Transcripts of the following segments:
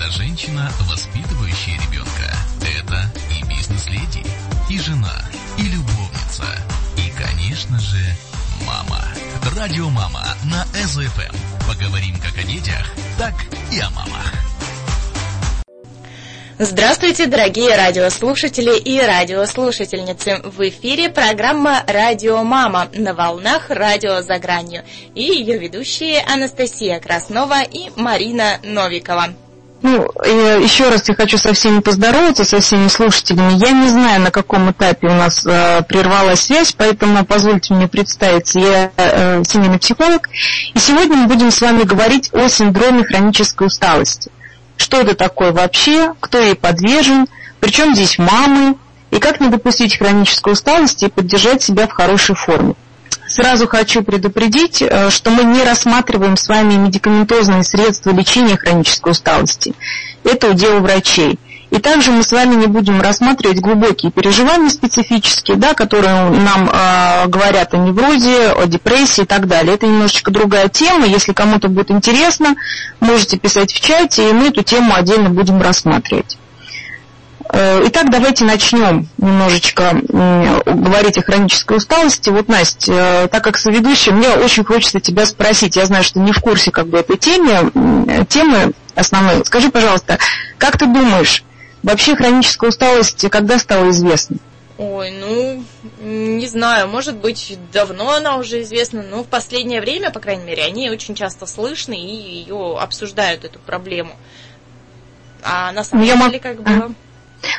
Это женщина, воспитывающая ребенка. Это и бизнес-леди, и жена, и любовница, и, конечно же, мама. Радио «Мама» на СФМ. Поговорим как о детях, так и о мамах. Здравствуйте, дорогие радиослушатели и радиослушательницы! В эфире программа «Радио Мама» на волнах «Радио за гранью» и ее ведущие Анастасия Краснова и Марина Новикова. Ну, еще раз я хочу со всеми поздороваться, со всеми слушателями. Я не знаю, на каком этапе у нас э, прервалась связь, поэтому позвольте мне представиться. Я э, семейный психолог, и сегодня мы будем с вами говорить о синдроме хронической усталости. Что это такое вообще, кто ей подвержен, причем здесь мамы, и как не допустить хронической усталости и поддержать себя в хорошей форме. Сразу хочу предупредить, э, что мы не рассматриваем с вами медикаментозные средства лечения хронической усталости. Это удел врачей. И также мы с вами не будем рассматривать глубокие переживания специфические, да, которые нам э, говорят о неврозе, о депрессии и так далее. Это немножечко другая тема. Если кому-то будет интересно, можете писать в чате, и мы эту тему отдельно будем рассматривать. Э, итак, давайте начнем немножечко говорить о хронической усталости. Вот, Настя, э, так как соведущая, мне очень хочется тебя спросить. Я знаю, что не в курсе как бы этой темы, темы основной. Скажи, пожалуйста, как ты думаешь, вообще хроническая усталость когда стала известна? Ой, ну, не знаю, может быть, давно она уже известна, но в последнее время, по крайней мере, они очень часто слышны и ее обсуждают, эту проблему. А на самом ну, деле, как бы...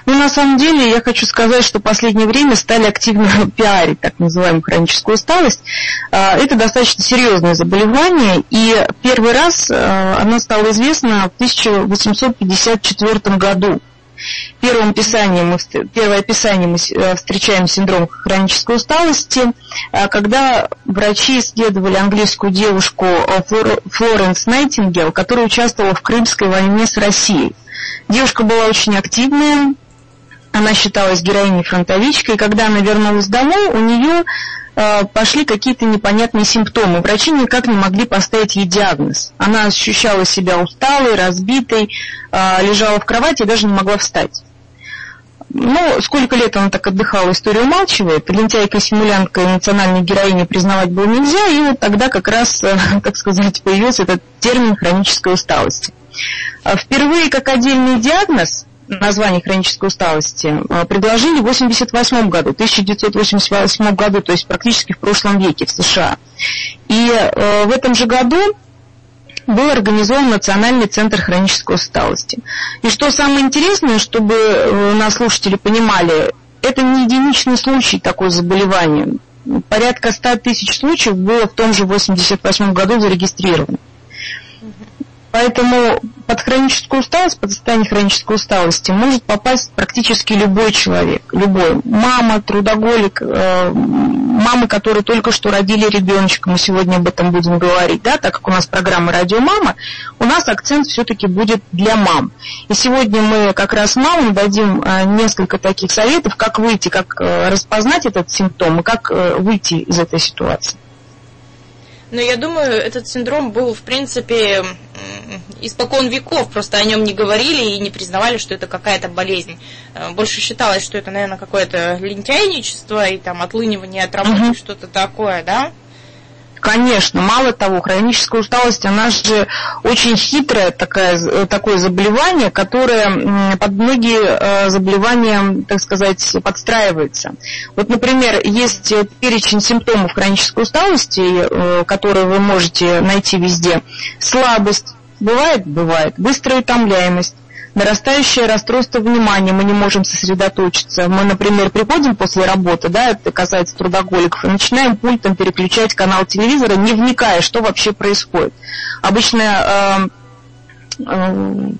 Ну, на самом деле, я хочу сказать, что в последнее время стали активно пиарить так называемую хроническую усталость. А, это достаточно серьезное заболевание, и первый раз а, оно стало известно в 1854 году. Первым описанием, первое описание мы э, встречаем синдром хронической усталости, а, когда врачи исследовали английскую девушку э, Флоренс Найтингел, которая участвовала в Крымской войне с Россией. Девушка была очень активная, она считалась героиней-фронтовичкой, и когда она вернулась домой, у нее э, пошли какие-то непонятные симптомы. Врачи никак не могли поставить ей диагноз. Она ощущала себя усталой, разбитой, э, лежала в кровати и даже не могла встать. Ну, сколько лет она так отдыхала, история умалчивает. Лентяйка, и национальной героини признавать было нельзя, и вот тогда как раз, э, так сказать, появился этот термин хронической усталости. Впервые как отдельный диагноз название хронической усталости а, предложили в 1988 году, 1988 году, то есть практически в прошлом веке в США. И э, в этом же году был организован Национальный центр хронической усталости. И что самое интересное, чтобы э, нас слушатели понимали, это не единичный случай такое заболевание. Порядка 100 тысяч случаев было в том же 1988 году зарегистрировано. Поэтому под хроническую усталость, под состояние хронической усталости может попасть практически любой человек, любой. Мама, трудоголик, э, мамы, которые только что родили ребеночка, мы сегодня об этом будем говорить, да, так как у нас программа «Радио Мама», у нас акцент все-таки будет для мам. И сегодня мы как раз мамам дадим э, несколько таких советов, как выйти, как э, распознать этот симптом и как э, выйти из этой ситуации. Но я думаю, этот синдром был, в принципе, испокон веков, просто о нем не говорили и не признавали, что это какая-то болезнь. Э, больше считалось, что это, наверное, какое-то лентяйничество и там отлынивание от работы, угу. что-то такое, да? Конечно, мало того, хроническая усталость, она же очень хитрое такое, такое заболевание, которое под многие э, заболевания, так сказать, подстраивается. Вот, например, есть перечень симптомов хронической усталости, э, которые вы можете найти везде. Слабость, бывает? Бывает. Быстрая утомляемость, нарастающее расстройство внимания, мы не можем сосредоточиться. Мы, например, приходим после работы, да, это касается трудоголиков, и начинаем пультом переключать канал телевизора, не вникая, что вообще происходит. Обычно э, э,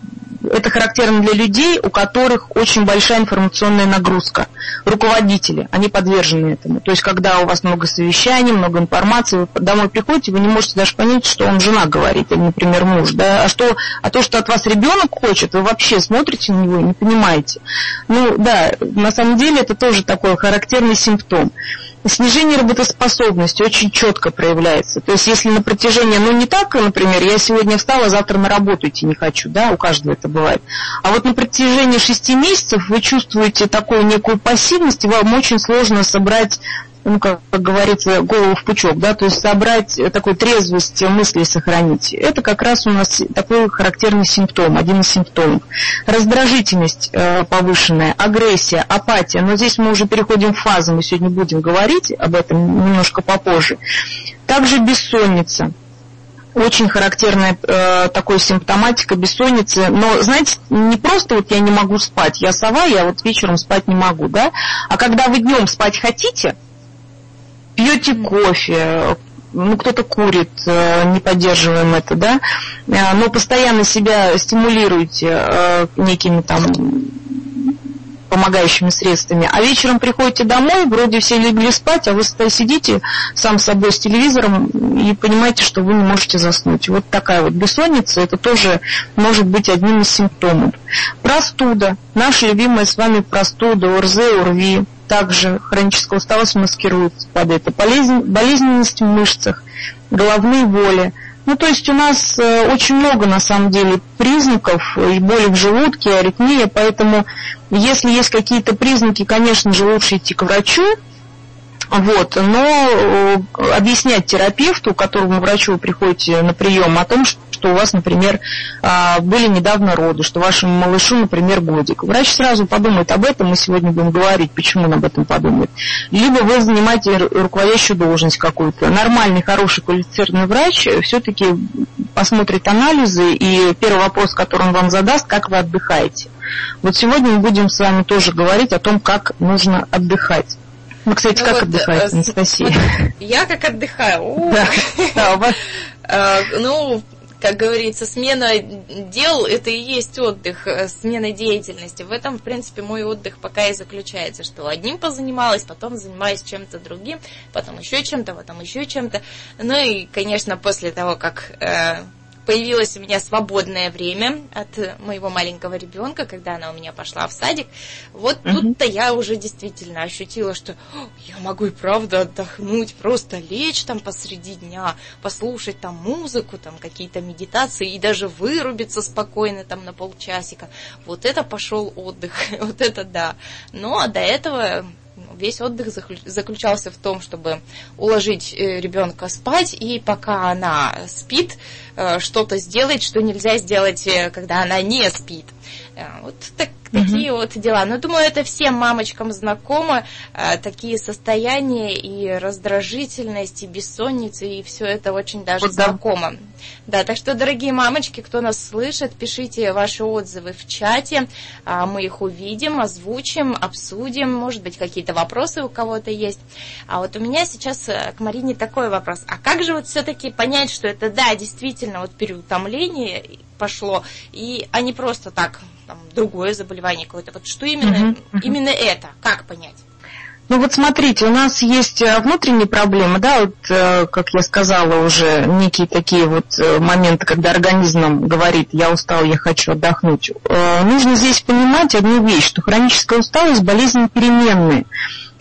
это характерно для людей, у которых очень большая информационная нагрузка. Руководители, они подвержены этому. То есть, когда у вас много совещаний, много информации, вы домой приходите, вы не можете даже понять, что он жена говорит, или, например, муж. Да? А, что, а то, что от вас ребенок хочет, вы вообще смотрите на него и не понимаете. Ну, да, на самом деле это тоже такой характерный симптом. Снижение работоспособности очень четко проявляется. То есть если на протяжении, ну не так, например, я сегодня встала, завтра на работу идти не хочу, да, у каждого это бывает. А вот на протяжении шести месяцев вы чувствуете такую некую пассивность, и вам очень сложно собрать ну, как, как говорится, голову в пучок, да, то есть собрать такую трезвость мыслей сохранить. Это как раз у нас такой характерный симптом, один из симптомов. Раздражительность э, повышенная, агрессия, апатия, но здесь мы уже переходим в фазы, мы сегодня будем говорить об этом немножко попозже. Также бессонница очень характерная э, такой симптоматика бессонницы. Но, знаете, не просто вот я не могу спать, я сова, я вот вечером спать не могу, да, а когда вы днем спать хотите, пьете кофе, ну, кто-то курит, э, не поддерживаем это, да, э, но постоянно себя стимулируете э, некими там помогающими средствами, а вечером приходите домой, вроде все легли спать, а вы сидите сам с собой с телевизором и понимаете, что вы не можете заснуть. Вот такая вот бессонница, это тоже может быть одним из симптомов. Простуда, наша любимая с вами простуда, ОРЗ, ОРВИ, также хроническая усталость маскируется под это. Болезнь, болезненность в мышцах, головные боли. Ну, то есть у нас э, очень много, на самом деле, признаков и боли в желудке, аритмия, поэтому если есть какие-то признаки, конечно же, лучше идти к врачу, вот, но э, объяснять терапевту, которому врачу вы приходите на прием, о том, что у вас, например, а, были недавно роды, что вашему малышу, например, годик. Врач сразу подумает об этом, мы сегодня будем говорить, почему он об этом подумает. Либо вы занимаете руководящую должность какую-то. Нормальный, хороший, квалифицированный врач все-таки посмотрит анализы, и первый вопрос, который он вам задаст, как вы отдыхаете. Вот сегодня мы будем с вами тоже говорить о том, как нужно отдыхать. Вы, кстати, ну как вот, отдыхаете, э, Анастасия? Я как отдыхаю. Да, да, у вас... Э, ну, как говорится, смена дел – это и есть отдых, э, смена деятельности. В этом, в принципе, мой отдых пока и заключается, что одним позанималась, потом занимаюсь чем-то другим, потом еще чем-то, потом еще чем-то. Ну и, конечно, после того, как появилось у меня свободное время от моего маленького ребенка, когда она у меня пошла в садик. Вот uh-huh. тут-то я уже действительно ощутила, что я могу и правда отдохнуть, просто лечь там посреди дня, послушать там музыку, там какие-то медитации и даже вырубиться спокойно там на полчасика. Вот это пошел отдых, вот это да. Но до этого весь отдых заключался в том, чтобы уложить э, ребенка спать, и пока она спит, э, что-то сделать, что нельзя сделать, э, когда она не спит. Вот так. Такие вот дела. Но думаю, это всем мамочкам знакомо, такие состояния и раздражительность, и бессонница, и все это очень даже вот знакомо. Да. да, так что, дорогие мамочки, кто нас слышит, пишите ваши отзывы в чате, а, мы их увидим, озвучим, обсудим, может быть, какие-то вопросы у кого-то есть. А вот у меня сейчас э, к Марине такой вопрос. А как же вот все-таки понять, что это, да, действительно, вот переутомление пошло, и, а не просто так, там, другое заболевание какое-то. Вот что именно, uh-huh. именно это, как понять? Ну вот смотрите, у нас есть э, внутренние проблемы, да, вот, э, как я сказала уже, некие такие вот моменты, когда организм нам говорит, я устал, я хочу отдохнуть. Нужно здесь понимать одну вещь, что хроническая усталость – болезнь переменная.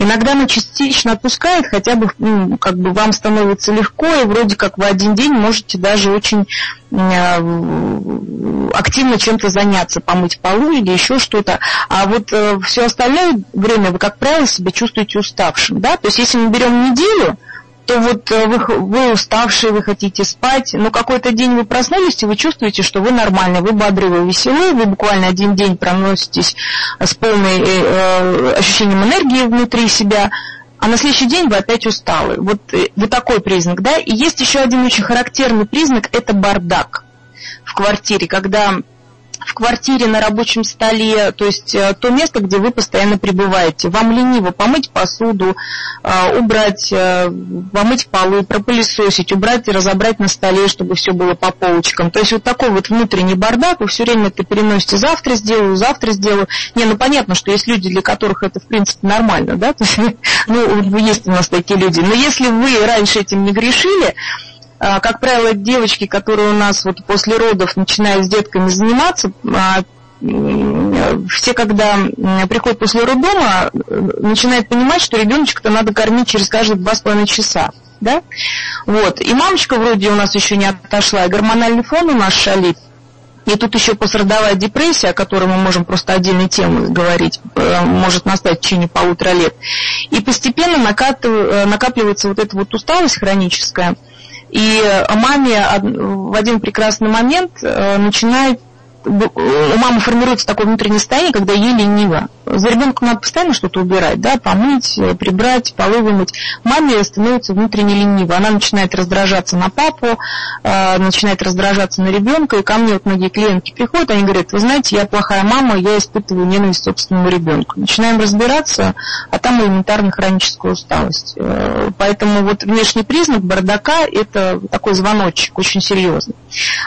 Иногда она частично отпускает, хотя бы ну, как бы вам становится легко, и вроде как в один день можете даже очень э, активно чем-то заняться, помыть полы или еще что-то. А вот э, все остальное время вы, как правило, себя чувствуете уставшим. Да? То есть если мы берем неделю, то вот э, вы, вы уставшие, вы хотите спать, но какой-то день вы проснулись, и вы чувствуете, что вы нормальны, вы бодры, вы веселы, вы буквально один день проноситесь с полным э, э, ощущением энергии внутри себя, а на следующий день вы опять усталы. Вот, э, вот такой признак, да. И есть еще один очень характерный признак, это бардак в квартире, когда в квартире, на рабочем столе, то есть э, то место, где вы постоянно пребываете. Вам лениво помыть посуду, э, убрать, э, помыть полы, пропылесосить, убрать и разобрать на столе, чтобы все было по полочкам. То есть вот такой вот внутренний бардак, вы все время это переносите, завтра сделаю, завтра сделаю. Не, ну понятно, что есть люди, для которых это в принципе нормально, да, то есть, ну, есть у нас такие люди. Но если вы раньше этим не грешили, как правило, девочки, которые у нас вот после родов начинают с детками заниматься, а, все, когда приходят после роддома, начинают понимать, что ребеночка-то надо кормить через каждые два с половиной часа. Да? Вот. И мамочка вроде у нас еще не отошла, и гормональный фон у нас шалит. И тут еще пострадовая депрессия, о которой мы можем просто отдельной темы говорить, э, может настать в течение полутора лет. И постепенно э, накапливается вот эта вот усталость хроническая. И маме в один прекрасный момент э, начинает у мамы формируется такое внутреннее состояние, когда ей лениво. За ребенком надо постоянно что-то убирать, да, помыть, э, прибрать, полы вымыть. Маме становится внутренне лениво. Она начинает раздражаться на папу, э, начинает раздражаться на ребенка. И ко мне вот многие клиентки приходят, они говорят, вы знаете, я плохая мама, я испытываю ненависть собственному ребенку. Начинаем разбираться, а там элементарно хроническая усталость. Э, поэтому вот внешний признак бардака – это такой звоночек, очень серьезный.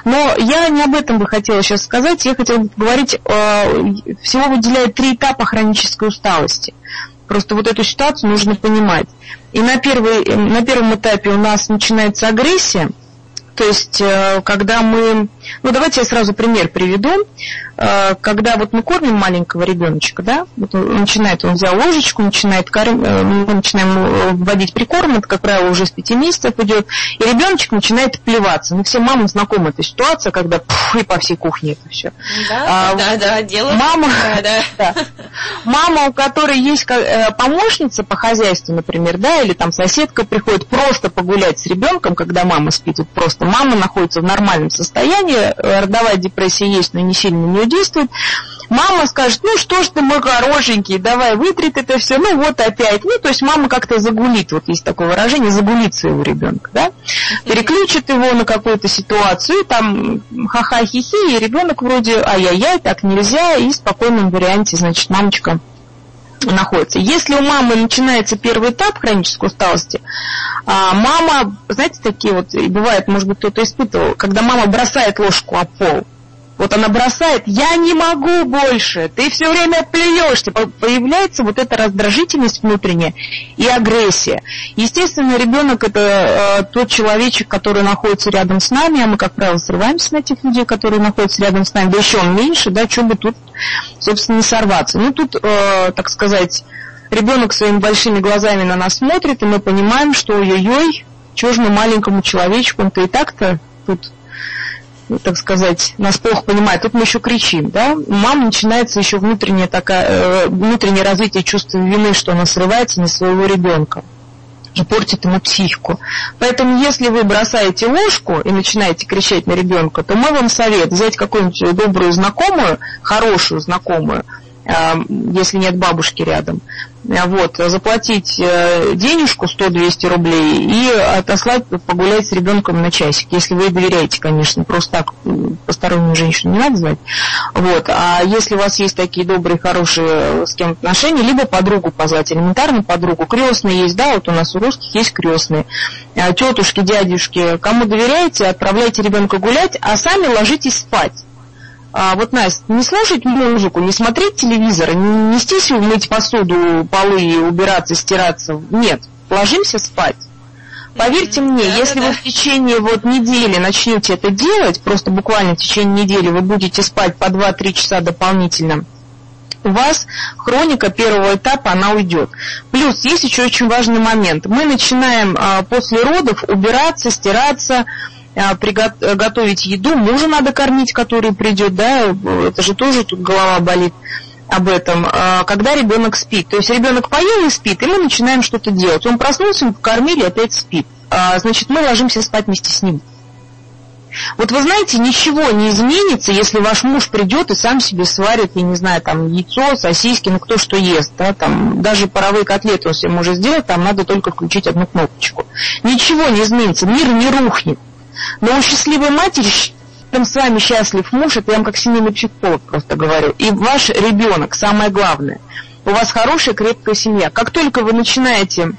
Но я не об этом бы хотела сейчас сказать я хотела бы поговорить, э, всего выделяют три этапа хронической усталости. Просто вот эту ситуацию нужно понимать. И на, первый, на первом этапе у нас начинается агрессия, то есть, э, когда мы... Ну, давайте я сразу пример приведу. Э, когда вот мы кормим маленького ребеночка, да, вот он начинает, он взял ложечку, начинает корм, э, мы начинаем вводить прикорм, это, как правило, уже с пяти месяцев идет, и ребеночек начинает плеваться. Ну, все мамам знакома эта ситуация, когда пф, и по всей кухне это все. Да, а, да, да, дело. Мама, да, да. мама, у которой есть помощница по хозяйству, например, да, или там соседка приходит просто погулять с ребенком, когда мама спит, вот просто мама находится в нормальном состоянии, э, родовая депрессия есть, но не сильно на нее действует, мама скажет, ну что ж ты мой хорошенький, давай вытрет это все, ну вот опять. Ну, то есть мама как-то загулит, вот есть такое выражение, загулит своего ребенка, да, переключит его на какую-то ситуацию, там ха-ха-хи-хи, и ребенок вроде ай-яй-яй, так нельзя, и в спокойном варианте, значит, мамочка находится. Если у мамы начинается первый этап хронической усталости, а мама, знаете, такие вот, и бывает, может быть, кто-то испытывал, когда мама бросает ложку о пол, вот она бросает, я не могу больше, ты все время плюешься. Появляется вот эта раздражительность внутренняя и агрессия. Естественно, ребенок это э, тот человечек, который находится рядом с нами, а мы, как правило, срываемся на тех людей, которые находятся рядом с нами, да еще он меньше, да, что бы тут, собственно, не сорваться. Ну, тут, э, так сказать, ребенок своими большими глазами на нас смотрит, и мы понимаем, что ой-ой-ой, чего же мы маленькому человечку, он-то и так-то тут так сказать, нас плохо понимает, тут мы еще кричим, да, у мамы начинается еще внутреннее, такая, э, внутреннее развитие чувства вины, что она срывается на своего ребенка и портит ему психику. Поэтому, если вы бросаете ложку и начинаете кричать на ребенка, то мы вам совет взять какую-нибудь добрую знакомую, хорошую знакомую, если нет бабушки рядом, вот, заплатить э, денежку 100-200 рублей и отослать погулять с ребенком на часик, если вы доверяете, конечно, просто так постороннюю женщину не надо звать. Вот, а если у вас есть такие добрые, хорошие э, с кем отношения, либо подругу позвать, элементарно подругу, крестные есть, да, вот у нас у русских есть крестные, э, тетушки, дядюшки, кому доверяете, отправляйте ребенка гулять, а сами ложитесь спать а, вот, Настя, не слушать музыку, не смотреть телевизор, не нестись мыть посуду, полы, убираться, стираться. Нет, ложимся спать. Поверьте мне, да, если да, вы в течение вот недели начнете это делать, просто буквально в течение недели вы будете спать по 2-3 часа дополнительно, у вас хроника первого этапа, она уйдет. Плюс есть еще очень важный момент. Мы начинаем а, после родов убираться, стираться, приготовить еду, мужа надо кормить, который придет, да, это же тоже тут голова болит об этом, а, когда ребенок спит. То есть ребенок поел и спит, и мы начинаем что-то делать. Он проснулся, мы покормили, опять спит. А, значит, мы ложимся спать вместе с ним. Вот вы знаете, ничего не изменится, если ваш муж придет и сам себе сварит, я не знаю, там, яйцо, сосиски, ну, кто что ест, да, там, даже паровые котлеты он себе может сделать, там надо только включить одну кнопочку. Ничего не изменится, мир не рухнет. Но у счастливой матери там с вами счастлив муж, это я вам как семейный психолог просто говорю. И ваш ребенок, самое главное. У вас хорошая, крепкая семья. Как только вы начинаете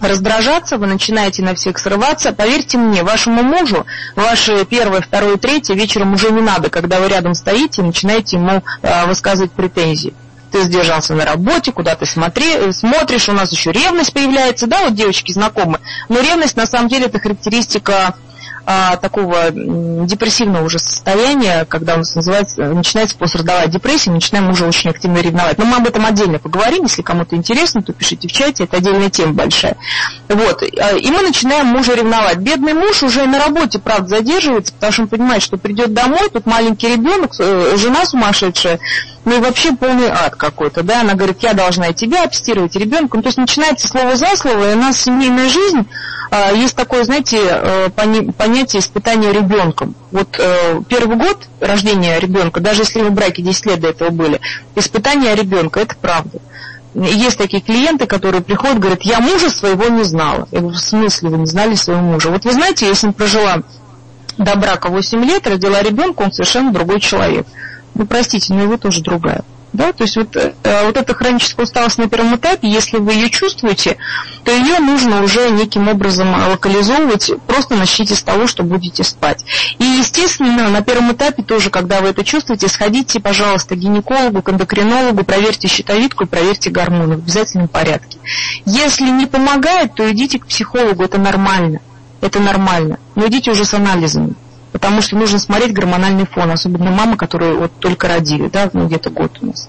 раздражаться, вы начинаете на всех срываться, поверьте мне, вашему мужу, ваше первое, второе, третье вечером уже не надо, когда вы рядом стоите и начинаете ему э, высказывать претензии. Ты сдержался на работе, куда ты смотри, смотришь, у нас еще ревность появляется, да, вот девочки знакомы. Но ревность на самом деле это характеристика а, такого депрессивного уже состояния, когда у нас называется, начинается пострадовая депрессия, начинаем уже очень активно ревновать. Но мы об этом отдельно поговорим, если кому-то интересно, то пишите в чате, это отдельная тема большая. Вот, а, и мы начинаем мужа ревновать. Бедный муж уже на работе, правда, задерживается, потому что он понимает, что придет домой, тут маленький ребенок, э, жена сумасшедшая, ну и вообще полный ад какой-то, да, она говорит, я должна и тебя обстирывать, и ребенка, ну, то есть начинается слово за слово, и у нас семейная жизнь, а, есть такое, знаете, э, понятие испытания ребенком. Вот э, первый год рождения ребенка, даже если вы в браке 10 лет до этого были, испытание ребенка, это правда. Есть такие клиенты, которые приходят, говорят, я мужа своего не знала. Я в смысле вы не знали своего мужа? Вот вы знаете, если он прожила до брака 8 лет, родила ребенка, он совершенно другой человек. Ну, простите, но его тоже другая. Да? То есть вот, э, вот эта хроническая усталость на первом этапе, если вы ее чувствуете, то ее нужно уже неким образом локализовывать, просто начните с того, что будете спать. И, естественно, на первом этапе тоже, когда вы это чувствуете, сходите, пожалуйста, к гинекологу, к эндокринологу, проверьте щитовидку и проверьте гормоны в обязательном порядке. Если не помогает, то идите к психологу, это нормально. Это нормально. Но идите уже с анализами потому что нужно смотреть гормональный фон, особенно мамы, которые вот только родили, да, ну где-то год у нас.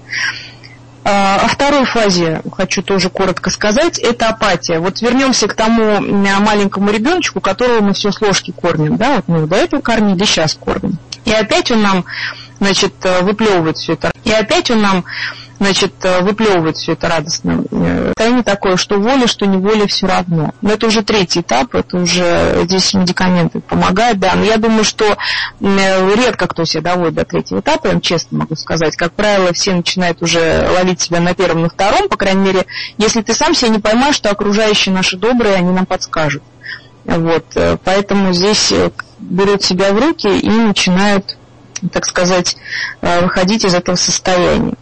А, о второй фазе хочу тоже коротко сказать, это апатия. Вот вернемся к тому маленькому ребеночку, которого мы все с ложки кормим, да, вот мы до этого кормили, сейчас кормим. И опять он нам, значит, выплевывает все это. И опять он нам значит, э, выплевывает все это радостно. Состояние такое, что воля, что не воля, все равно. Но это уже третий этап, это уже здесь медикаменты помогают, да. Но я думаю, что редко кто себя доводит до третьего этапа, я вам честно могу сказать. Как правило, все начинают уже ловить себя на первом, на втором, по крайней мере, если ты сам себя не поймаешь, что окружающие наши добрые, они нам подскажут. Вот, э, поэтому здесь э, берут себя в руки и начинают, так сказать, выходить из этого состояния.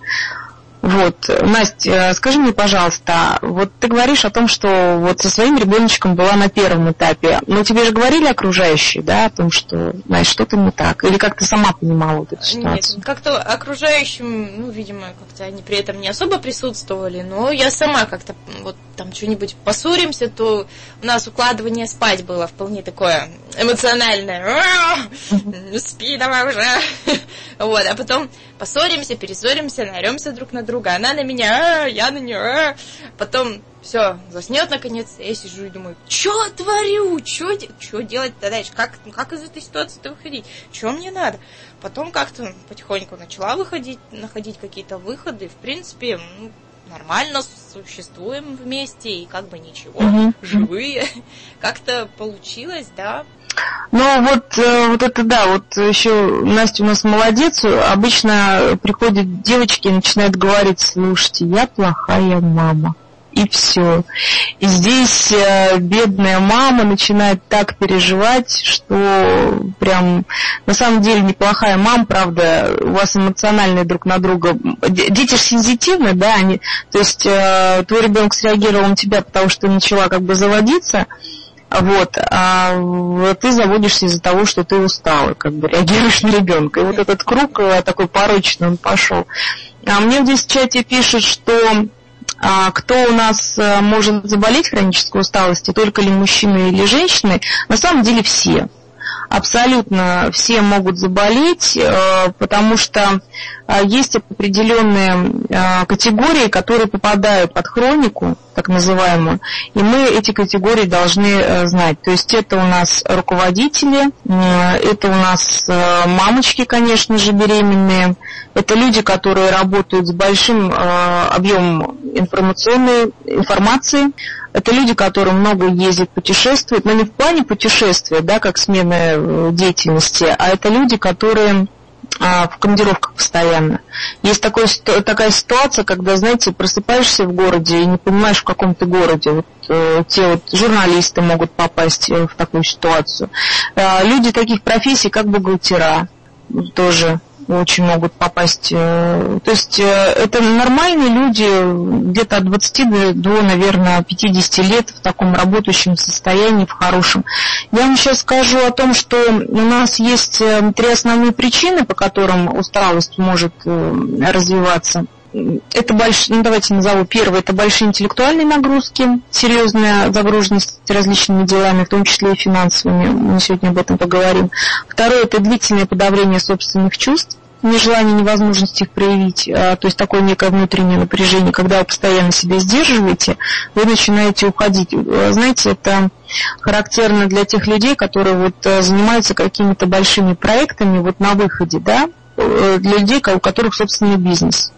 Вот, Настя, скажи мне, пожалуйста, вот ты говоришь о том, что вот со своим ребеночком была на первом этапе, но тебе же говорили окружающие, да, о том, что, знаешь, что-то не так, или как ты сама понимала вот эту ситуацию? Нет, как-то окружающим, ну, видимо, как-то они при этом не особо присутствовали, но я сама как-то вот там что-нибудь поссоримся, то у нас укладывание спать было вполне такое эмоциональное. Спи давай уже. Вот, а потом поссоримся, перессоримся, наремся друг на друга. Она на меня, а, я на нее. А. Потом все, заснет наконец, я сижу и думаю, что творю, что делать-то дальше, как, как из этой ситуации-то выходить, что мне надо. Потом как-то потихоньку начала выходить, находить какие-то выходы, в принципе, ну, нормально существуем вместе и как бы ничего, живые. Как-то получилось, да. Ну вот, э, вот это да, вот еще Настя у нас молодец, обычно приходят девочки и начинают говорить, слушайте, я плохая мама и все. И здесь э, бедная мама начинает так переживать, что прям на самом деле неплохая мама, правда, у вас эмоциональные друг на друга. Дети же сензитивны, да, они, то есть э, твой ребенок среагировал на тебя, потому что ты начала как бы заводиться, вот, а ты заводишься из-за того, что ты устала, как бы реагируешь на ребенка. И вот этот круг э, такой порочный, он пошел. А мне здесь в чате пишут, что а, кто у нас э, может заболеть хронической усталостью, только ли мужчины или женщины, на самом деле все. Абсолютно все могут заболеть, э, потому что э, есть определенные категории, которые попадают под хронику, так называемую, и мы эти категории должны знать. То есть это у нас руководители, это у нас мамочки, конечно же, беременные, это люди, которые работают с большим объемом информационной информации. Это люди, которые много ездят, путешествуют, но не в плане путешествия, да, как смена э, деятельности, а это люди, которые а, в командировках постоянно. Есть такой, такая ситуация, когда, знаете, просыпаешься в городе и не понимаешь, в каком ты городе. Вот, э, те вот журналисты могут попасть э, в такую ситуацию. Э, люди таких профессий, как бухгалтера, тоже очень могут попасть. Э, то есть э, это нормальные люди, где-то от 20 до, наверное, 50 лет в таком работающем состоянии, в хорошем. Я вам сейчас скажу о том, что у нас есть э, три основные причины, по которым усталость может развиваться. это большие, ну давайте назову первое, это большие интеллектуальные нагрузки, серьезная загруженность различными делами, в том числе и финансовыми, мы сегодня об этом поговорим. Второе, это длительное подавление собственных чувств, нежелание, невозможность их проявить, а, то есть такое некое внутреннее напряжение, когда вы постоянно себя сдерживаете, вы начинаете уходить. Знаете, это характерно для тех людей, которые вот э, занимаются какими-то большими проектами вот на выходе, да, э, для людей, у которых собственный бизнес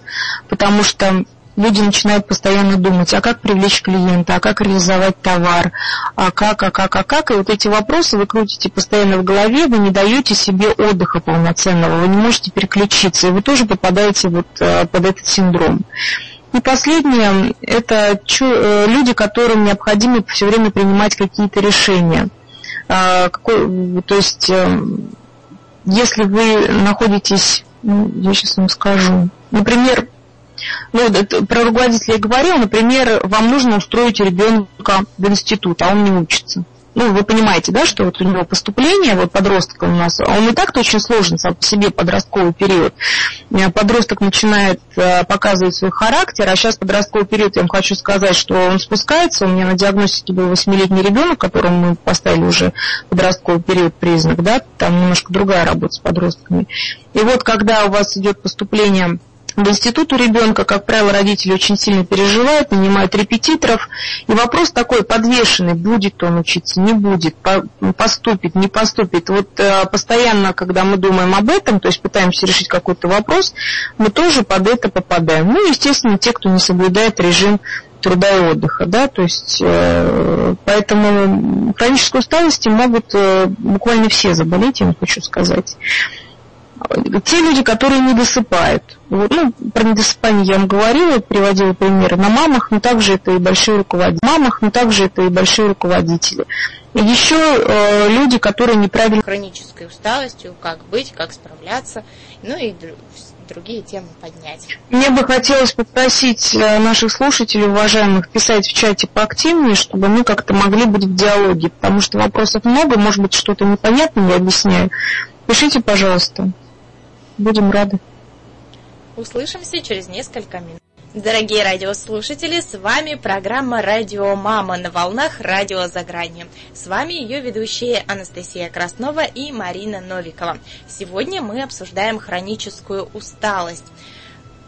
потому что люди начинают постоянно думать, а как привлечь клиента, а как реализовать товар, а как, а как, а как. И вот эти вопросы вы крутите постоянно в голове, вы не даете себе отдыха полноценного, вы не можете переключиться, и вы тоже попадаете вот э, под этот синдром. И последнее, это э, люди, которым необходимо все время принимать какие-то решения. А, то есть, э, если вы находитесь, ну, я сейчас вам скажу, Например, ну, про руководителя я говорил, например, вам нужно устроить ребенка в институт, а он не учится. Ну, вы понимаете, да, что вот у него поступление, вот подростка у нас, он и так-то очень сложен сам по себе подростковый период. Э, подросток начинает э, показывать свой характер, а сейчас подростковый период, я вам хочу сказать, что он спускается, у меня на диагностике был 8-летний ребенок, которому мы поставили уже подростковый период признак, да, там немножко другая работа с подростками. И вот когда у вас идет поступление в институт у ребенка, как правило, родители очень сильно переживают, нанимают репетиторов. И вопрос такой подвешенный, будет он учиться, не будет, поступит, не поступит. Вот э, постоянно, когда мы думаем об этом, то есть пытаемся решить какой-то вопрос, мы тоже под это попадаем. Ну, естественно, те, кто не соблюдает режим труда и отдыха, да, то есть э, поэтому хронической усталости могут э, буквально все заболеть, я вам хочу сказать те люди, которые не досыпают. Вот, ну, про недосыпание я вам говорила, приводила примеры на мамах, но также это и большие руководители. Мамах, но также это и большие руководители. И еще э, люди, которые неправильно... Хронической усталостью, как быть, как справляться, ну и другие темы поднять. Мне бы хотелось попросить э, наших слушателей, уважаемых, писать в чате поактивнее, чтобы мы как-то могли быть в диалоге, потому что вопросов много, может быть, что-то непонятно я объясняю. Пишите, пожалуйста. Будем рады. Услышимся через несколько минут. Дорогие радиослушатели, с вами программа «Радио Мама» на волнах «Радио за гранью». С вами ее ведущие Анастасия Краснова и Марина Новикова. Сегодня мы обсуждаем хроническую усталость.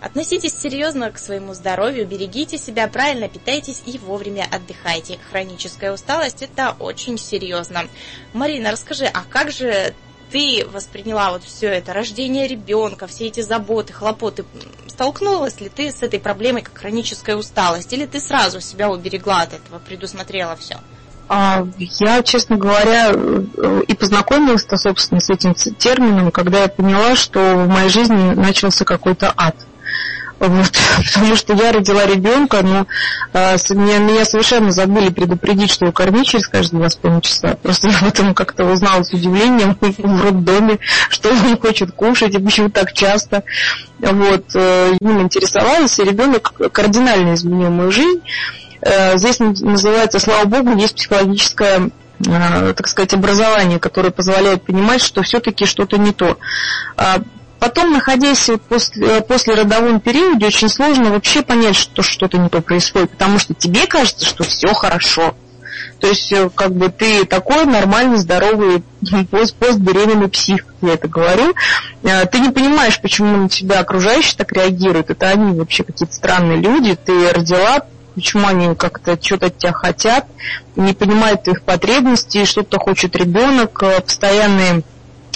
Относитесь серьезно к своему здоровью, берегите себя, правильно питайтесь и вовремя отдыхайте. Хроническая усталость – это очень серьезно. Марина, расскажи, а как же ты восприняла вот все это, рождение ребенка, все эти заботы, хлопоты, столкнулась ли ты с этой проблемой, как хроническая усталость, или ты сразу себя уберегла от этого, предусмотрела все? А, я, честно говоря, э, и познакомилась-то, собственно, с этим термином, когда я поняла, что в моей жизни начался какой-то ад. Вот, потому что я родила ребенка, но а, меня, меня совершенно забыли предупредить, что его кормить через каждые два с половиной часа. Просто я об этом как-то узнала с удивлением в роддоме, что он хочет кушать и почему так часто. Вот, э, им интересовалась, и ребенок кардинально изменил мою жизнь. Э, здесь называется, слава богу, есть психологическое э, так сказать, образование, которое позволяет понимать, что все-таки что-то не то. Потом, находясь вот после, э, после родовом периоде, очень сложно вообще понять, что что-то не то происходит, потому что тебе кажется, что все хорошо. То есть, э, как бы ты такой нормальный, здоровый пост, постбеременный псих, я это говорю. Э, ты не понимаешь, почему на тебя окружающие так реагируют. Это они вообще какие-то странные люди. Ты родила, почему они как-то что-то от тебя хотят, не понимают твоих потребностей, что-то хочет ребенок, постоянные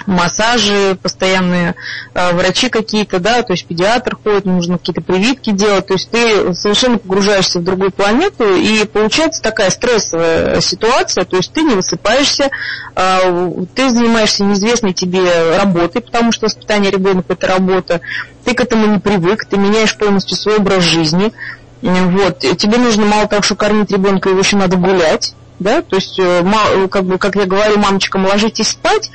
массажи, постоянные э, врачи какие-то, да, то есть педиатр ходит, нужно какие-то прививки делать, то есть ты совершенно погружаешься в другую планету, и получается такая стрессовая ситуация, то есть ты не высыпаешься, э, ты занимаешься неизвестной тебе работой, потому что воспитание ребенка это работа, ты к этому не привык, ты меняешь полностью свой образ жизни, вот, тебе нужно мало того, что кормить ребенка, его еще надо гулять, да, то есть, э, как бы, как я говорю мамочкам, ложитесь спать,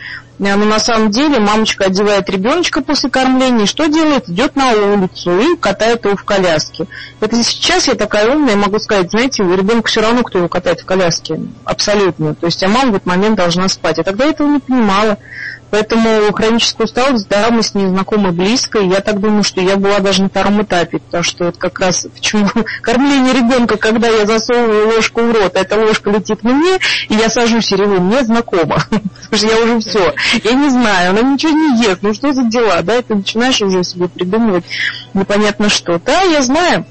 но на самом деле мамочка одевает ребеночка после кормления, что делает? Идет на улицу и катает его в коляске. Это сейчас я такая умная, могу сказать, знаете, у ребенка все равно, кто его катает в коляске. Абсолютно. То есть, а мама в этот момент должна спать. А тогда я этого не понимала. Поэтому хроническая усталость, да, мы с ней знакомы близко, и я так думаю, что я была даже на втором этапе, потому что вот как раз почему кормление ребенка, когда я засовываю ложку в рот, эта ложка летит мне, и я сажусь и реву, мне знакомо, потому что я уже все, я не знаю, она ничего не ест, ну что за дела, да, и ты начинаешь уже себе придумывать непонятно что. Да, я знаю,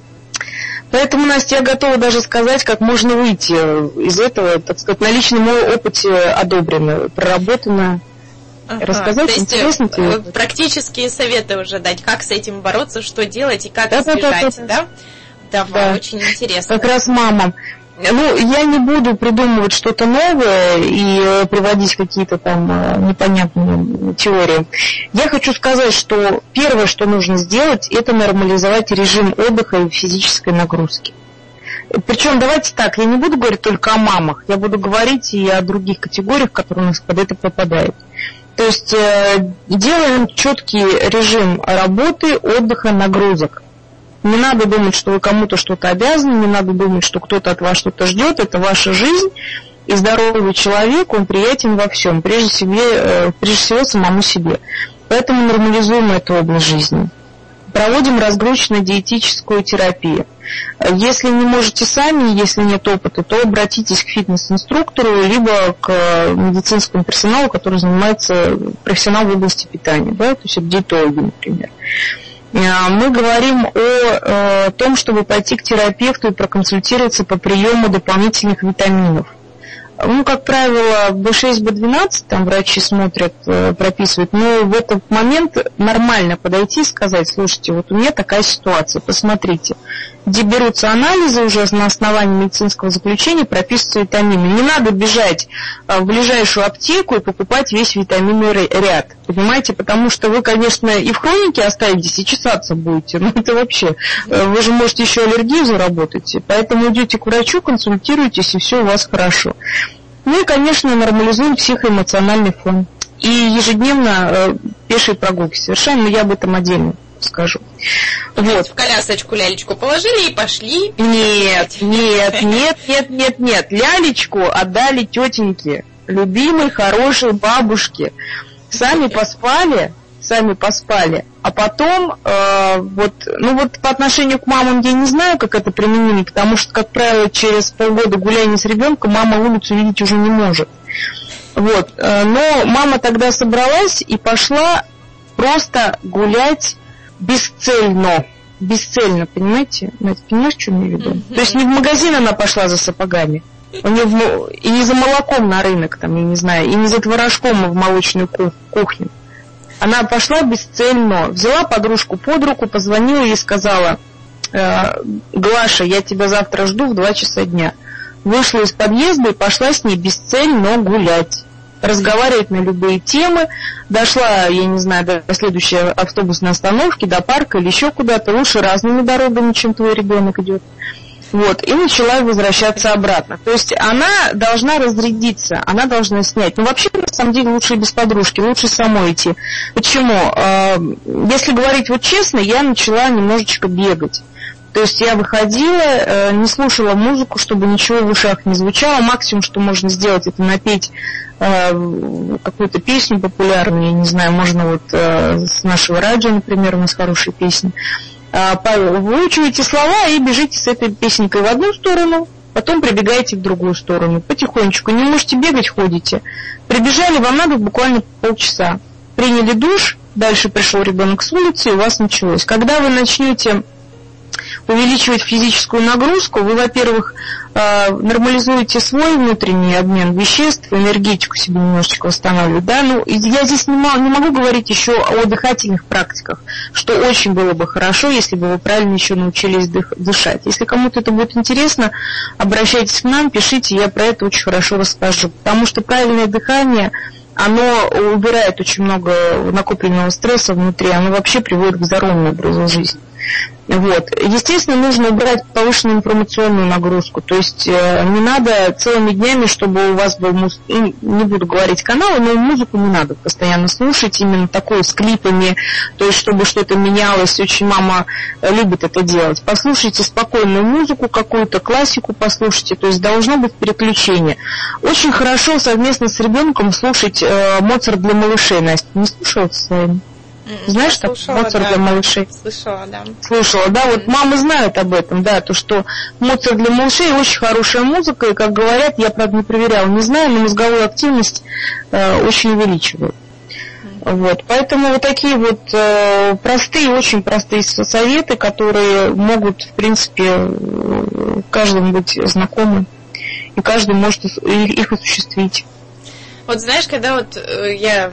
Поэтому, Настя, я готова даже сказать, как можно выйти из этого, так сказать, на личном опыте одобрено, проработано. Ага, Рассказать то есть интересно? Э, практические советы уже дать, как с этим бороться, что делать и как да, избежать, да? да, да? Давай, да. очень интересно. Как раз мама. Ну, я не буду придумывать что-то новое и э, приводить какие-то там э, непонятные теории. Я хочу сказать, что первое, что нужно сделать, это нормализовать режим отдыха и физической нагрузки. Причем давайте так, я не буду говорить только о мамах, я буду говорить и о других категориях, которые у нас под это попадают. То есть э, делаем четкий режим работы, отдыха, нагрузок. Не надо думать, что вы кому-то что-то обязаны, не надо думать, что кто-то от вас что-то ждет, это ваша жизнь. И здоровый человек, он приятен во всем, прежде, себе, э, прежде всего самому себе. Поэтому нормализуем эту область жизни. Проводим разгрузочно-диетическую терапию. Если не можете сами, если нет опыта, то обратитесь к фитнес-инструктору, либо к медицинскому персоналу, который занимается профессионал в области питания, да, то есть это диетологи, например. А, мы говорим о э, том, чтобы пойти к терапевту и проконсультироваться по приему дополнительных витаминов – ну, как правило, B6, B12 там врачи смотрят, э, прописывают, но в этот момент нормально подойти и сказать, слушайте, вот у меня такая ситуация, посмотрите. Где берутся анализы уже на основании медицинского заключения, прописываются витамины. Не надо бежать э, в ближайшую аптеку и покупать весь витаминный ряд. Понимаете, потому что вы, конечно, и в хронике останетесь, и чесаться будете. Ну, это вообще, э, вы же можете еще аллергию заработать. Поэтому идете к врачу, консультируйтесь, и все у вас хорошо. Ну и, конечно, нормализуем психоэмоциональный фон. И ежедневно э, пешие прогулки совершаем, но я об этом отдельно скажу. Вот. В колясочку лялечку положили и пошли. Нет, нет, нет, нет, нет, нет. Лялечку отдали тетеньке, любимой, хорошей бабушке. Сами поспали, сами поспали. А потом, э, вот, ну вот по отношению к мамам я не знаю, как это применимо, потому что, как правило, через полгода гуляния с ребенком мама улицу видеть уже не может. Вот, э, но мама тогда собралась и пошла просто гулять бесцельно. Бесцельно, понимаете? Знаете, понимаешь, что я имею в виду? Mm-hmm. То есть не в магазин она пошла за сапогами, у нее и не за молоком на рынок, там, я не знаю, и не за творожком в молочную кухню. Она пошла бесцельно, взяла подружку под руку, позвонила и сказала, «Э, Глаша, я тебя завтра жду в два часа дня. Вышла из подъезда и пошла с ней бесцельно гулять разговаривать на любые темы. Дошла, я не знаю, до следующей автобусной остановки, до парка или еще куда-то. Лучше разными дорогами, чем твой ребенок идет. Вот, и начала возвращаться обратно. То есть она должна разрядиться, она должна снять. Ну, вообще, на самом деле, лучше без подружки, лучше самой идти. Почему? А, если говорить вот честно, я начала немножечко бегать. То есть я выходила, э, не слушала музыку, чтобы ничего в ушах не звучало. Максимум, что можно сделать, это напеть какую-то песню популярную, я не знаю, можно вот э, с нашего радио, например, у нас хорошие песни. А, выучиваете слова и бежите с этой песенкой в одну сторону, потом прибегаете в другую сторону, потихонечку. Не можете бегать, ходите. Прибежали, вам надо буквально полчаса. Приняли душ, дальше пришел ребенок с улицы, и у вас началось. Когда вы начнете увеличивать физическую нагрузку, вы, во-первых, э, нормализуете свой внутренний обмен веществ, энергетику себе немножечко восстанавливаете. Да? Ну, я здесь не не могу говорить еще о дыхательных практиках, что очень было бы хорошо, если бы вы правильно еще научились дых, дышать. Если кому-то это будет интересно, обращайтесь к нам, пишите, я про это очень хорошо расскажу. Потому что правильное дыхание оно убирает очень много накопленного стресса внутри, оно вообще приводит к здоровому образу жизни. Вот. Естественно, нужно убрать повышенную информационную нагрузку. То есть э, не надо целыми днями, чтобы у вас был муз... Не буду говорить каналы, но музыку не надо постоянно слушать, именно такую с клипами, то есть чтобы что-то менялось. Очень мама любит это делать. Послушайте спокойную музыку, какую-то классику послушайте, то есть должно быть переключение. Очень хорошо совместно с ребенком слушать э, Моцарт для малышей. Настя, не слушала с Знаешь, так, Моцарт да, для малышей? Слышала, да. Слышала, да, вот мамы знают об этом, да, то, что Моцарт для малышей очень хорошая музыка, и, как говорят, я, правда, не проверяла, не знаю, но мозговую активность э, очень увеличивает. Вот, поэтому вот такие вот э, простые, очень простые советы, которые могут, в принципе, каждому быть знакомы, и каждый может их осуществить. Вот знаешь, когда вот э, я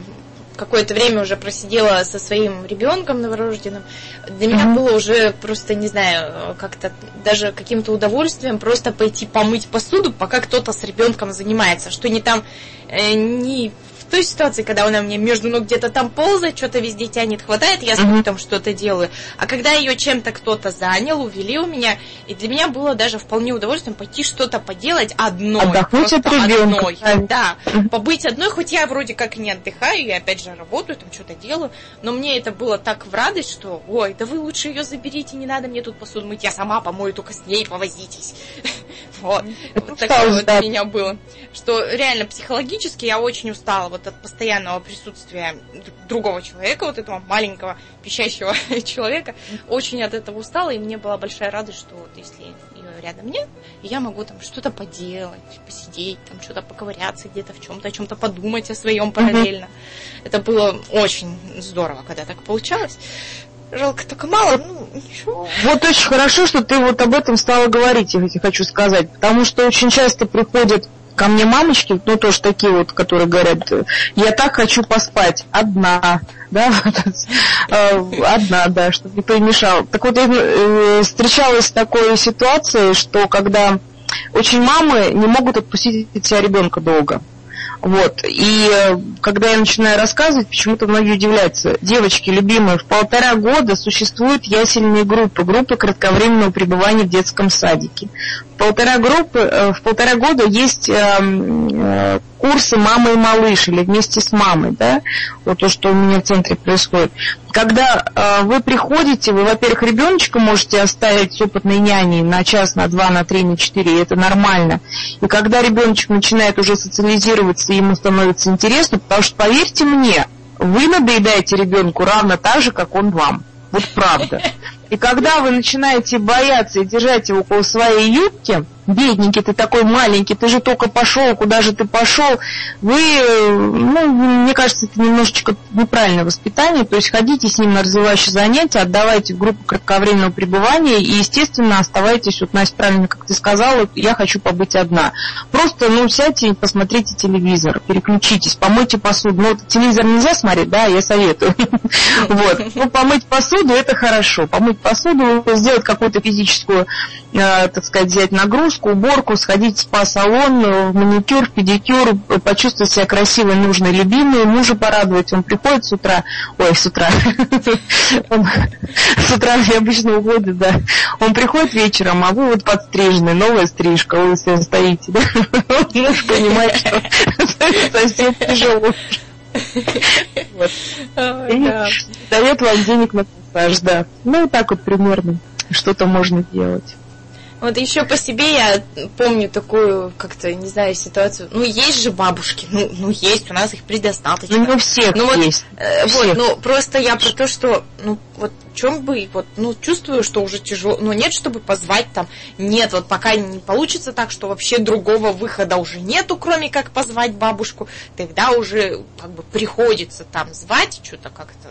какое-то время уже просидела со своим ребенком новорожденным, для меня было уже просто, не знаю, как-то даже каким-то удовольствием просто пойти помыть посуду, пока кто-то с ребенком занимается, что не там э, не той ситуации, когда она мне между ног где-то там ползает, что-то везде тянет, хватает, я mm-hmm. там что-то делаю. А когда ее чем-то кто-то занял, увели у меня, и для меня было даже вполне удовольствием пойти что-то поделать одной. Отдохнуть от ребенка. Одной. Да, побыть одной, хоть я вроде как не отдыхаю, я опять же работаю, там что-то делаю, но мне это было так в радость, что, ой, да вы лучше ее заберите, не надо мне тут посуду мыть, я сама помою, только с ней повозитесь. Вот. Вот такое вот у меня было. Что реально психологически я очень устала вот от постоянного присутствия другого человека, вот этого маленького пищащего человека. Очень от этого устала, и мне была большая радость, что вот если ее рядом нет, я могу там что-то поделать, посидеть, там что-то поковыряться где-то в чем-то, о чем-то подумать о своем параллельно. Mm-hmm. Это было очень здорово, когда так получалось. Жалко только мало, ну ничего. Вот очень хорошо, что ты вот об этом стала говорить, я хочу сказать, потому что очень часто приходят ко мне мамочки, ну тоже такие вот, которые говорят, я так хочу поспать, одна, да, э, одна, да, чтобы никто не мешал. Так вот, я э, встречалась с такой ситуацией, что когда очень мамы не могут отпустить от себя ребенка долго. Вот. И э, когда я начинаю рассказывать, почему-то многие удивляются. Девочки, любимые, в полтора года существуют ясельные группы, группы кратковременного пребывания в детском садике. Полтора, группы, э, в полтора года есть эм, э, курсы «Мама и малыш» или «Вместе с мамой», да, вот то, что у меня в центре происходит. Когда э, вы приходите, вы, во-первых, ребеночка можете оставить с опытной няней на час, на два, на три, на четыре, и это нормально. И когда ребеночек начинает уже социализироваться, ему становится интересно, потому что, поверьте мне, вы надоедаете ребенку равно так же, как он вам. Вот правда. И когда вы начинаете бояться и держать его около своей юбки, бедненький, ты такой маленький, ты же только пошел, куда же ты пошел, вы, ну, мне кажется, это немножечко неправильное воспитание, то есть ходите с ним на развивающие занятия, отдавайте в группу кратковременного пребывания и, естественно, оставайтесь, вот, Настя, правильно, как ты сказала, я хочу побыть одна. Просто, ну, сядьте и посмотрите телевизор, переключитесь, помойте посуду. Ну, телевизор нельзя смотреть, да, я советую. Вот. Ну, помыть посуду, это хорошо. Помыть посуду, сделать какую-то физическую, э, так сказать, взять нагрузку, уборку, сходить в спа-салон, в маникюр, в педикюр, почувствовать себя красивой, нужной, любимой, мужа порадовать. Он приходит с утра, ой, с утра, с утра я обычно уходит, да. Он приходит вечером, а вы вот подстрижены, новая стрижка, вы все стоите, да. Муж понимает, что совсем тяжело. Вот. Дает вам денег на массаж, да. Ну, так вот примерно что-то можно делать. Вот еще по себе я помню такую, как-то, не знаю, ситуацию. Ну, есть же бабушки, ну, ну есть, у нас их предостаточно. Ну, у всех ну, вот, есть. Э, вот, ну, просто я про то, что, ну, вот, чем бы, вот, ну, чувствую, что уже тяжело, но нет, чтобы позвать там, нет, вот пока не получится так, что вообще другого выхода уже нету, кроме как позвать бабушку, тогда уже, как бы, приходится там звать, что-то как-то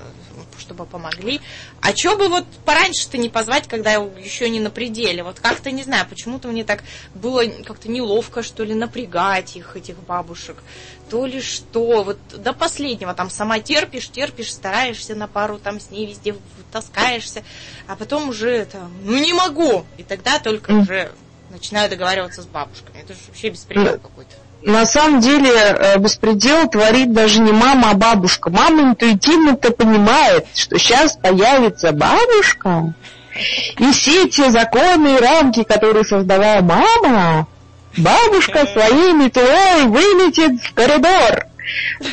чтобы помогли. А что бы вот пораньше-то не позвать, когда еще не на пределе? Вот как-то, не знаю, почему-то мне так было как-то неловко, что ли, напрягать их, этих бабушек. То ли что, вот до последнего там сама терпишь, терпишь, стараешься на пару там с ней везде таскаешься, а потом уже это, ну не могу. И тогда только уже начинаю договариваться с бабушками. Это же вообще беспредел какой-то на самом деле э, беспредел творит даже не мама, а бабушка. Мама интуитивно-то понимает, что сейчас появится бабушка, И все те законы и рамки, которые создала мама, бабушка своей метлой вылетит в коридор.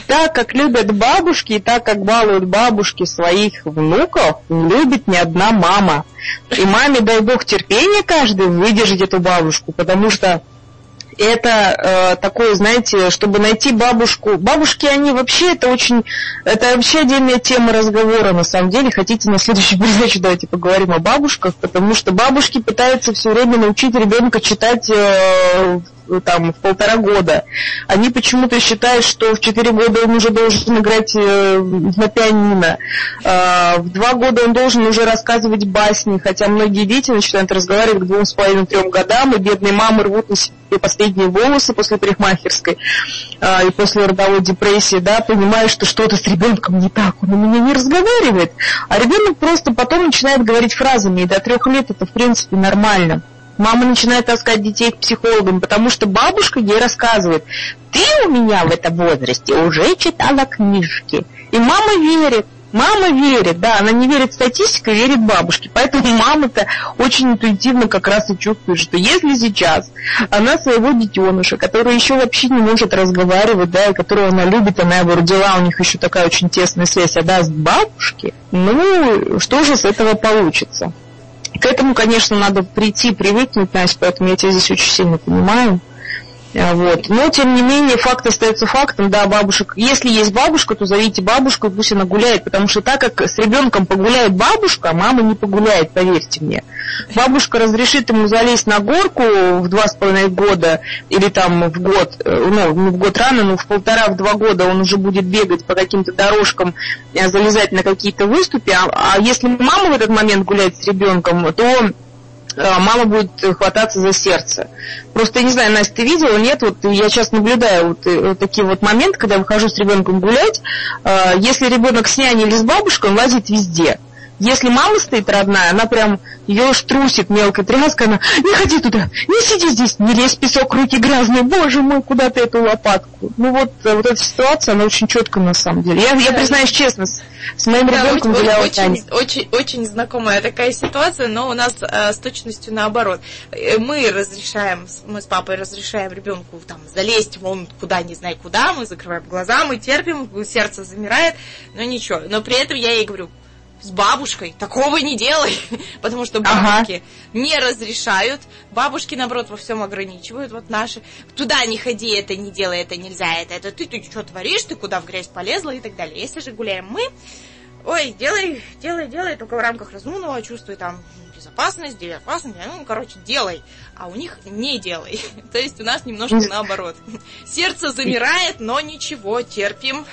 Так как любят бабушки и так как балуют бабушки своих внуков, любит ни одна мама. И маме дай бог терпения каждый выдержать эту бабушку, потому что это э, такое, знаете, чтобы найти бабушку. Бабушки, они вообще, это очень, это вообще отдельная тема разговора, на самом деле. Хотите, на следующей передаче давайте поговорим о бабушках, потому что бабушки пытаются все время научить ребенка читать э, там в полтора года. Они почему-то считают, что в четыре года он уже должен играть э, на пианино. Э, в два года он должен уже рассказывать басни, хотя многие дети начинают разговаривать к двум с половиной трем годам, и бедные мамы рвут на себе последние волосы после парикмахерской э, и после родовой депрессии, да, понимая, что что-то с ребенком не так, он у меня не разговаривает. А ребенок просто потом начинает говорить фразами, и до трех лет это в принципе нормально. Мама начинает таскать детей к психологам, потому что бабушка ей рассказывает, ты у меня в этом возрасте уже читала книжки. И мама верит. Мама верит, да, она не верит статистике, верит бабушке. Поэтому мама-то очень интуитивно как раз и чувствует, что если сейчас она своего детеныша, который еще вообще не может разговаривать, да, и которого она любит, она его родила, у них еще такая очень тесная связь, отдаст бабушке, ну, что же с этого получится? К этому, конечно, надо прийти, привыкнуть, Настя, поэтому я тебя здесь очень сильно понимаю. А, вот. Но, тем не менее, факт остается фактом, да, бабушек. Если есть бабушка, то зовите бабушку, и пусть она гуляет, потому что так как с ребенком погуляет бабушка, мама не погуляет, поверьте мне. Бабушка разрешит ему залезть на горку в два с половиной года, или там в год, э, ну, не в год рано, но в полтора, в два года он уже будет бегать по каким-то дорожкам, э, залезать на какие-то выступы, а, а если мама в этот момент гуляет с ребенком, то а, мама будет хвататься за сердце. Просто, я не знаю, Настя, ты видела, нет? Вот я сейчас наблюдаю вот, э, вот такие вот моменты, когда я выхожу с ребенком гулять. А, если ребенок с няней или с бабушкой, он лазит везде. Если мама стоит родная, она прям, ее уж трусит мелкой тряской, она, не ходи туда, не сиди здесь, не лезь песок, руки грязные, боже мой, куда ты эту лопатку. Ну вот, э, вот эта ситуация, она очень четкая на самом деле. Я, я признаюсь честно, с, с моим да, ребенком очень, гуляла очень, очень, очень знакомая такая ситуация, но у нас э, с точностью наоборот. Э, мы разрешаем, мы с папой разрешаем ребенку там залезть, он куда, не знаю куда, мы закрываем глаза, мы терпим, сердце замирает, но ничего. Но при этом я ей говорю, с бабушкой такого не делай, потому что бабушки ага. не разрешают, бабушки, наоборот, во всем ограничивают, вот наши, туда не ходи, это не делай, это нельзя, это, это ты, ты что творишь, ты куда в грязь полезла и так далее. Если же гуляем мы, ой, делай, делай, делай, только в рамках разумного, чувствуй там безопасность, безопасность, ну, короче, делай, а у них не делай. То есть у нас немножко наоборот. Сердце замирает, но ничего, терпим.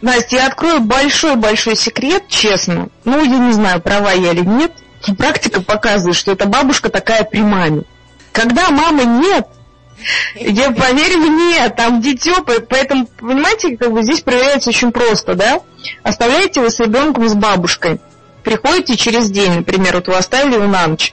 Настя, я открою большой-большой секрет, честно. Ну, я не знаю, права я или нет. Практика показывает, что эта бабушка такая при маме. Когда мамы нет, я поверь мне, там дитё, поэтому, понимаете, как бы здесь проверяется очень просто, да? Оставляете вы с ребенком с бабушкой приходите через день, например, вот вы оставили его на ночь,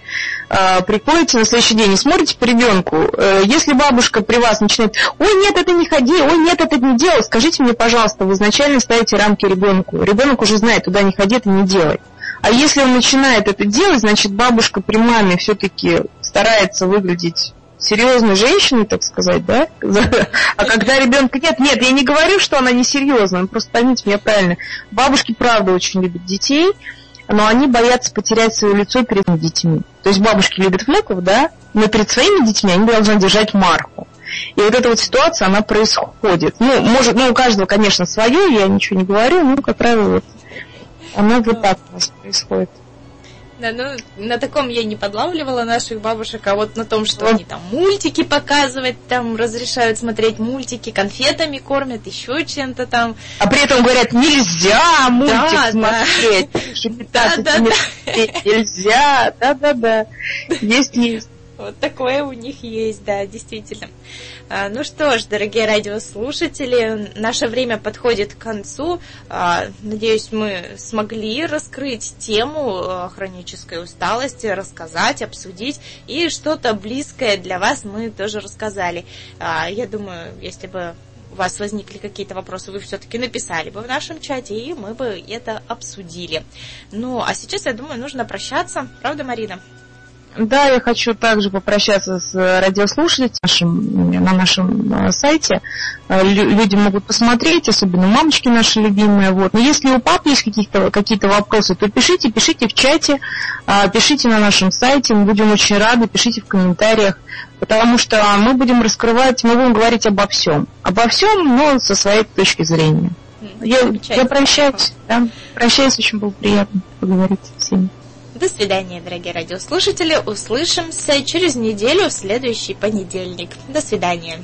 а, приходите на следующий день и смотрите по ребенку. Э, если бабушка при вас начинает, ой, нет, это не ходи, ой, нет, это не делай, скажите мне, пожалуйста, вы изначально ставите рамки ребенку. Ребенок уже знает, туда не ходи, это не делай. А если он начинает это делать, значит, бабушка при маме все-таки старается выглядеть серьезной женщиной, так сказать, да? А когда ребенка нет, нет, я не говорю, что она не серьезная, просто поймите меня правильно. Бабушки, правда, очень любят детей, но они боятся потерять свое лицо перед детьми. То есть бабушки любят внуков, да, но перед своими детьми они должны держать марку. И вот эта вот ситуация, она происходит. Ну, может, ну, у каждого, конечно, свое, я ничего не говорю, но, как правило, вот, оно вот так у нас происходит. Да, ну, на таком я не подлавливала наших бабушек, а вот на том, что они там мультики показывать, там разрешают смотреть мультики, конфетами кормят, еще чем-то там. А при этом говорят, нельзя мультик да, смотреть. Да, да, да. Нельзя, да-да-да. Есть, есть. Вот такое у них есть, да, действительно. А, ну что ж, дорогие радиослушатели, наше время подходит к концу. А, надеюсь, мы смогли раскрыть тему а, хронической усталости, рассказать, обсудить, и что-то близкое для вас мы тоже рассказали. Я думаю, если бы у вас возникли какие-то вопросы, вы все-таки написали бы в нашем чате, и мы бы это обсудили. Ну, а сейчас, я думаю, нужно прощаться. Правда, Марина? Да, я хочу также попрощаться с радиослушателями нашим, на нашем э, сайте. Э, люди могут посмотреть, особенно мамочки наши любимые. Вот. Но если у пап есть какие-то какие вопросы, то пишите, пишите в чате, э, пишите на нашем сайте, мы будем очень рады, пишите в комментариях, потому что мы будем раскрывать, мы будем говорить обо всем. Обо всем, но со своей точки зрения. Я, я прощаюсь, да, прощаюсь, очень было приятно поговорить с всеми. До свидания, дорогие радиослушатели. Услышимся через неделю в следующий понедельник. До свидания.